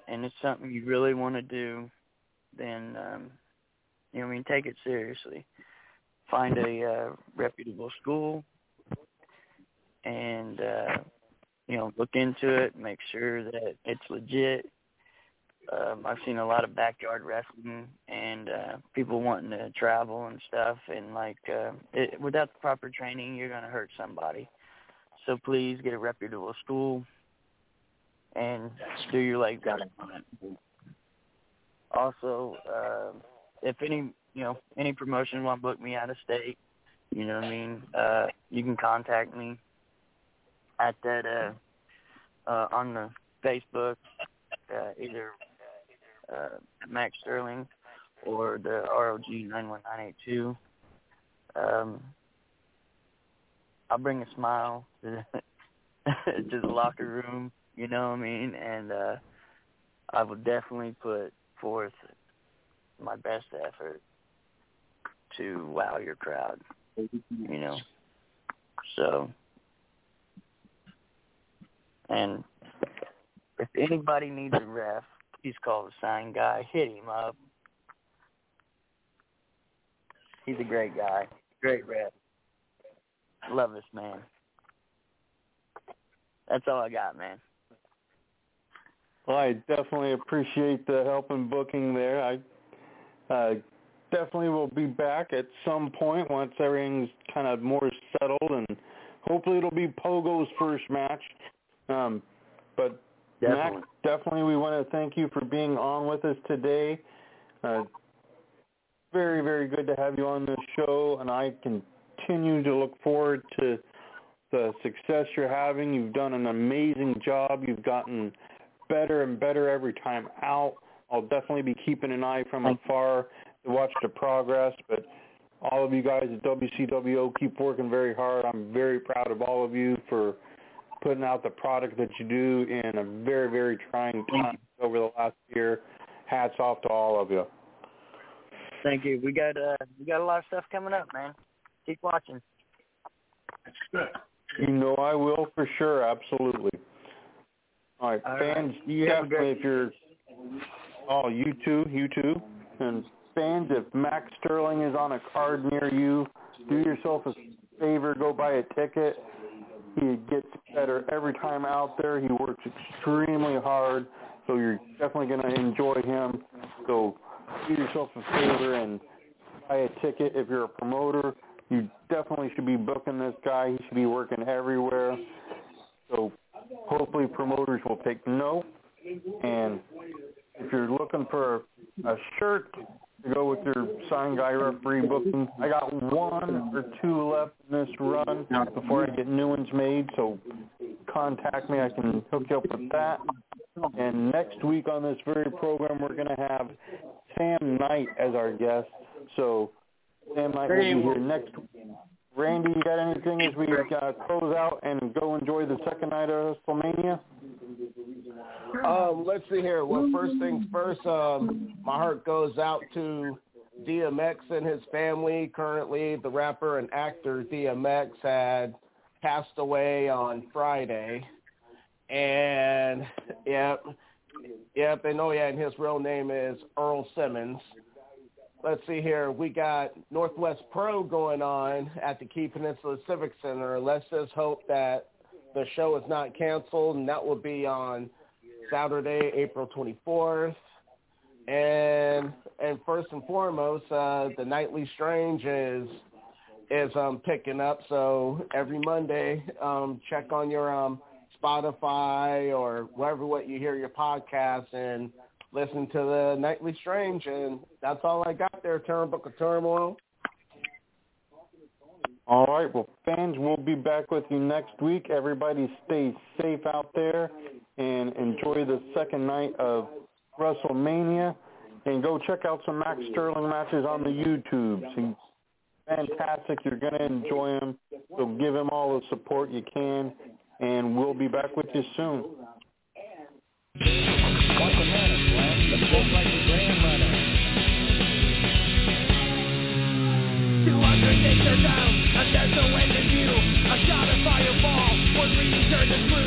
and it's something you really want to do, then um, you know, I mean, take it seriously. Find a uh, reputable school and uh, you know look into it. Make sure that it's legit. Um, I've seen a lot of backyard wrestling and uh, people wanting to travel and stuff, and like uh, it, without the proper training, you're gonna hurt somebody. So please get a reputable school and do your legs out on it. Also, uh, if any you know any promotion want to book me out of state, you know what I mean, uh, you can contact me at that uh, uh, on the Facebook, uh, either uh, Mack Sterling or the ROG nine one nine eight two. Um, I'll bring a smile to the, to the locker room, you know what I mean, and uh, I will definitely put forth my best effort to wow your crowd, you know. So, and if anybody needs a ref, please call the sign guy. Hit him up. He's a great guy. Great ref. Love this man. That's all I got, man. Well, I definitely appreciate the help and booking there. I uh, definitely will be back at some point once everything's kind of more settled, and hopefully it'll be Pogo's first match. Um, but Definitely. Mack, definitely we want to thank you for being on with us today. Uh, very, very good to have you on this show, and I continue to look forward to the success you're having. You've done an amazing job. You've gotten better and better every time out. I'll definitely be keeping an eye from afar to watch the progress, but all of you guys at WCWO keep working very hard. I'm very proud of all of you for putting out the product that you do in a very, very trying time over the last year. Hats off to all of you. Thank you. We got uh we got a lot of stuff coming up, man. Keep watching. You know I will for sure, absolutely. All right, All right. fans, You have a definitely if you're, oh, you too, you too. And fans, if Mack Sterling is on a card near you, do yourself a favor, go buy a ticket. He gets better every time out there. He works extremely hard, so you're definitely going to enjoy him. So do yourself a favor and buy a ticket. If you're a promoter, you definitely should be booking this guy. He should be working everywhere. So hopefully promoters will take note. And if you're looking for a shirt to go with your sign guy referee booking, I got one or two left in this run before I get new ones made. So contact me. I can hook you up with that. And next week on this very program, we're going to have Sam Knight as our guest. So Sam Knight will be here next Randy, you got anything as we uh, close out and go enjoy the second night of WrestleMania? Um, let's see here. Well, first things first, um, my heart goes out to DMX and his family. Currently, the rapper and actor DMX had passed away on Friday. And, yep, yep, and oh yeah, and his real name is Earl Simmons let's see here. We got Northwest Pro going on at the Key Peninsula Civic Center. Let's just hope that the show is not canceled, and that will be on Saturday, April 24th. And and first and foremost, uh, the Nightly Strange is is um, picking up. So every Monday, um, check on your um, Spotify or wherever what you hear your podcast and listen to the Nightly Strange, and that's all I got there, Turnbuckle Turmoil. All right. Well, fans, we'll be back with you next week. Everybody stay safe out there and enjoy the second night of WrestleMania. And go check out some Mack Sterling matches on the YouTube. He's fantastic. You're going to enjoy him. So give him all the support you can. And we'll be back with you soon. Two hundred days are down, and there's no end in view. A shot of fireball was reading turned to screw.